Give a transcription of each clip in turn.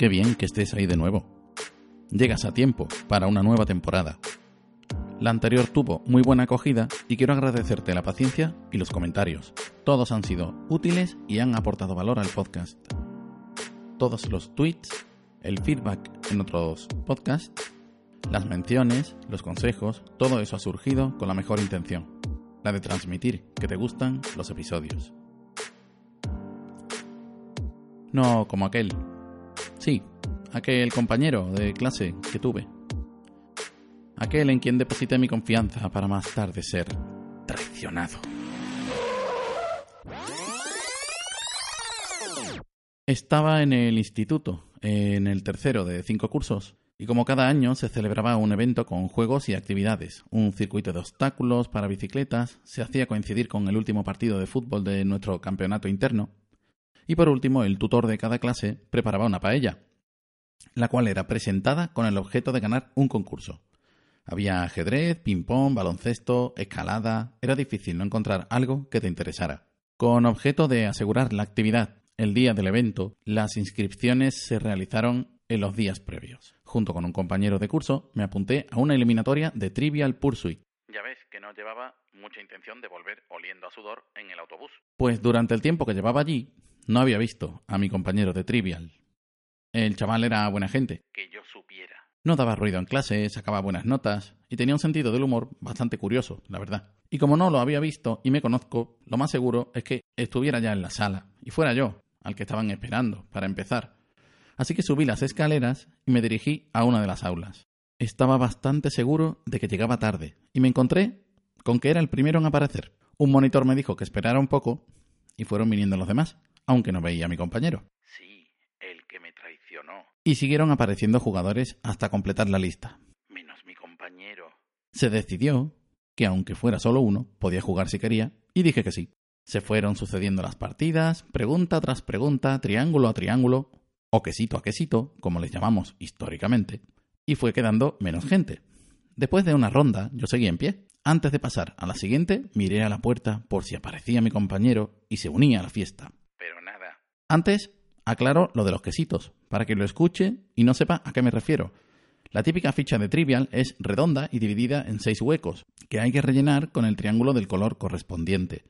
Qué bien que estés ahí de nuevo. Llegas a tiempo para una nueva temporada. La anterior tuvo muy buena acogida y quiero agradecerte la paciencia y los comentarios. Todos han sido útiles y han aportado valor al podcast. Todos los tweets, el feedback en otros podcasts, las menciones, los consejos, todo eso ha surgido con la mejor intención, la de transmitir que te gustan los episodios. No como aquel Sí, aquel compañero de clase que tuve. Aquel en quien deposité mi confianza para más tarde ser traicionado. Estaba en el instituto, en el tercero de cinco cursos, y como cada año se celebraba un evento con juegos y actividades, un circuito de obstáculos para bicicletas, se hacía coincidir con el último partido de fútbol de nuestro campeonato interno, y por último, el tutor de cada clase preparaba una paella, la cual era presentada con el objeto de ganar un concurso. Había ajedrez, ping-pong, baloncesto, escalada. Era difícil no encontrar algo que te interesara. Con objeto de asegurar la actividad el día del evento, las inscripciones se realizaron en los días previos. Junto con un compañero de curso, me apunté a una eliminatoria de Trivial Pursuit. No llevaba mucha intención de volver oliendo a sudor en el autobús. Pues durante el tiempo que llevaba allí, no había visto a mi compañero de Trivial. El chaval era buena gente. Que yo supiera. No daba ruido en clase, sacaba buenas notas y tenía un sentido del humor bastante curioso, la verdad. Y como no lo había visto y me conozco, lo más seguro es que estuviera ya en la sala y fuera yo, al que estaban esperando, para empezar. Así que subí las escaleras y me dirigí a una de las aulas. Estaba bastante seguro de que llegaba tarde y me encontré con que era el primero en aparecer. Un monitor me dijo que esperara un poco y fueron viniendo los demás aunque no veía a mi compañero. Sí, el que me traicionó. Y siguieron apareciendo jugadores hasta completar la lista. Menos mi compañero. Se decidió que aunque fuera solo uno, podía jugar si quería, y dije que sí. Se fueron sucediendo las partidas, pregunta tras pregunta, triángulo a triángulo, o quesito a quesito, como les llamamos históricamente, y fue quedando menos gente. Después de una ronda, yo seguí en pie. Antes de pasar a la siguiente, miré a la puerta por si aparecía mi compañero y se unía a la fiesta. Antes, aclaro lo de los quesitos, para que lo escuche y no sepa a qué me refiero. La típica ficha de Trivial es redonda y dividida en seis huecos, que hay que rellenar con el triángulo del color correspondiente.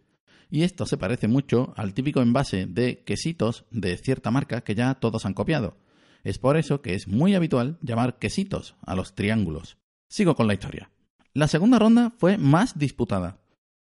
Y esto se parece mucho al típico envase de quesitos de cierta marca que ya todos han copiado. Es por eso que es muy habitual llamar quesitos a los triángulos. Sigo con la historia. La segunda ronda fue más disputada.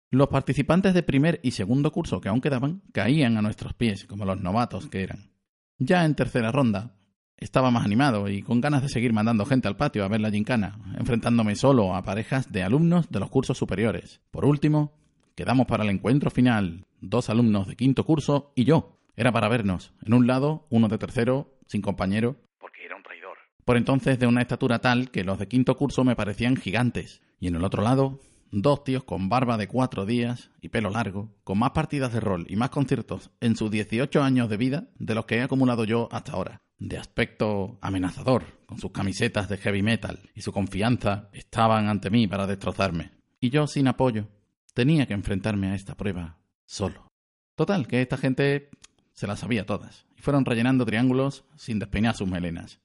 Los participantes de primer y segundo curso que aún quedaban caían a nuestros pies, como los novatos que eran. Ya en tercera ronda, estaba más animado y con ganas de seguir mandando gente al patio a ver la gincana, enfrentándome solo a parejas de alumnos de los cursos superiores. Por último, quedamos para el encuentro final, dos alumnos de quinto curso y yo. Era para vernos. En un lado, uno de tercero, sin compañero. Porque era un traidor. Por entonces de una estatura tal que los de quinto curso me parecían gigantes. Y en el otro lado, Dos tíos con barba de cuatro días y pelo largo, con más partidas de rol y más conciertos en sus 18 años de vida de los que he acumulado yo hasta ahora. De aspecto amenazador, con sus camisetas de heavy metal y su confianza, estaban ante mí para destrozarme. Y yo, sin apoyo, tenía que enfrentarme a esta prueba solo. Total, que esta gente se las sabía todas, y fueron rellenando triángulos sin despeinar sus melenas.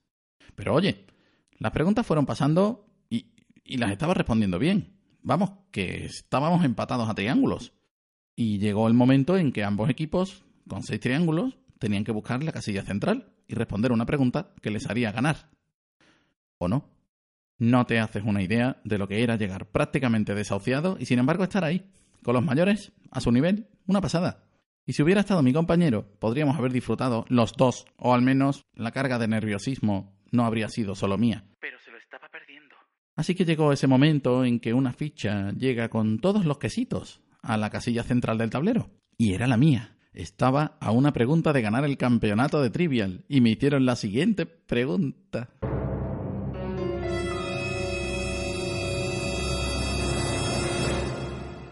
Pero oye, las preguntas fueron pasando y, y las estaba respondiendo bien vamos, que estábamos empatados a triángulos. Y llegó el momento en que ambos equipos, con seis triángulos, tenían que buscar la casilla central y responder una pregunta que les haría ganar. ¿O no? No te haces una idea de lo que era llegar prácticamente desahuciado y sin embargo estar ahí, con los mayores, a su nivel, una pasada. Y si hubiera estado mi compañero, podríamos haber disfrutado los dos, o al menos la carga de nerviosismo no habría sido solo mía. Pero se lo estaba perdiendo. Así que llegó ese momento en que una ficha llega con todos los quesitos a la casilla central del tablero. Y era la mía. Estaba a una pregunta de ganar el campeonato de Trivial y me hicieron la siguiente pregunta.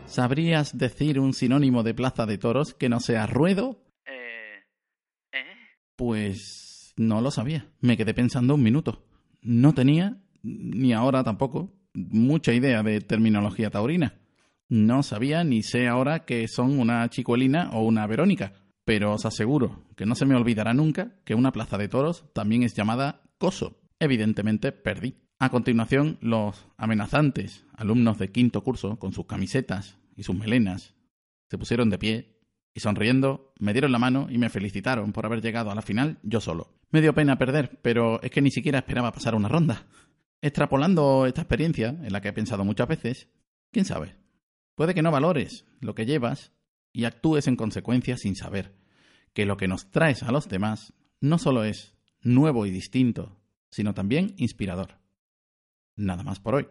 ¿Sabrías decir un sinónimo de plaza de toros que no sea ruedo? Eh... ¿Eh? Pues no lo sabía. Me quedé pensando un minuto. No tenía, ni ahora tampoco, mucha idea de terminología taurina. No sabía ni sé ahora que son una chicuelina o una Verónica, pero os aseguro que no se me olvidará nunca que una plaza de toros también es llamada coso. Evidentemente perdí. A continuación, los amenazantes alumnos de quinto curso, con sus camisetas y sus melenas, se pusieron de pie y sonriendo me dieron la mano y me felicitaron por haber llegado a la final yo solo. Me dio pena perder, pero es que ni siquiera esperaba pasar una ronda. Extrapolando esta experiencia, en la que he pensado muchas veces, quién sabe, puede que no valores lo que llevas y actúes en consecuencia sin saber que lo que nos traes a los demás no solo es nuevo y distinto, sino también inspirador. Nada más por hoy.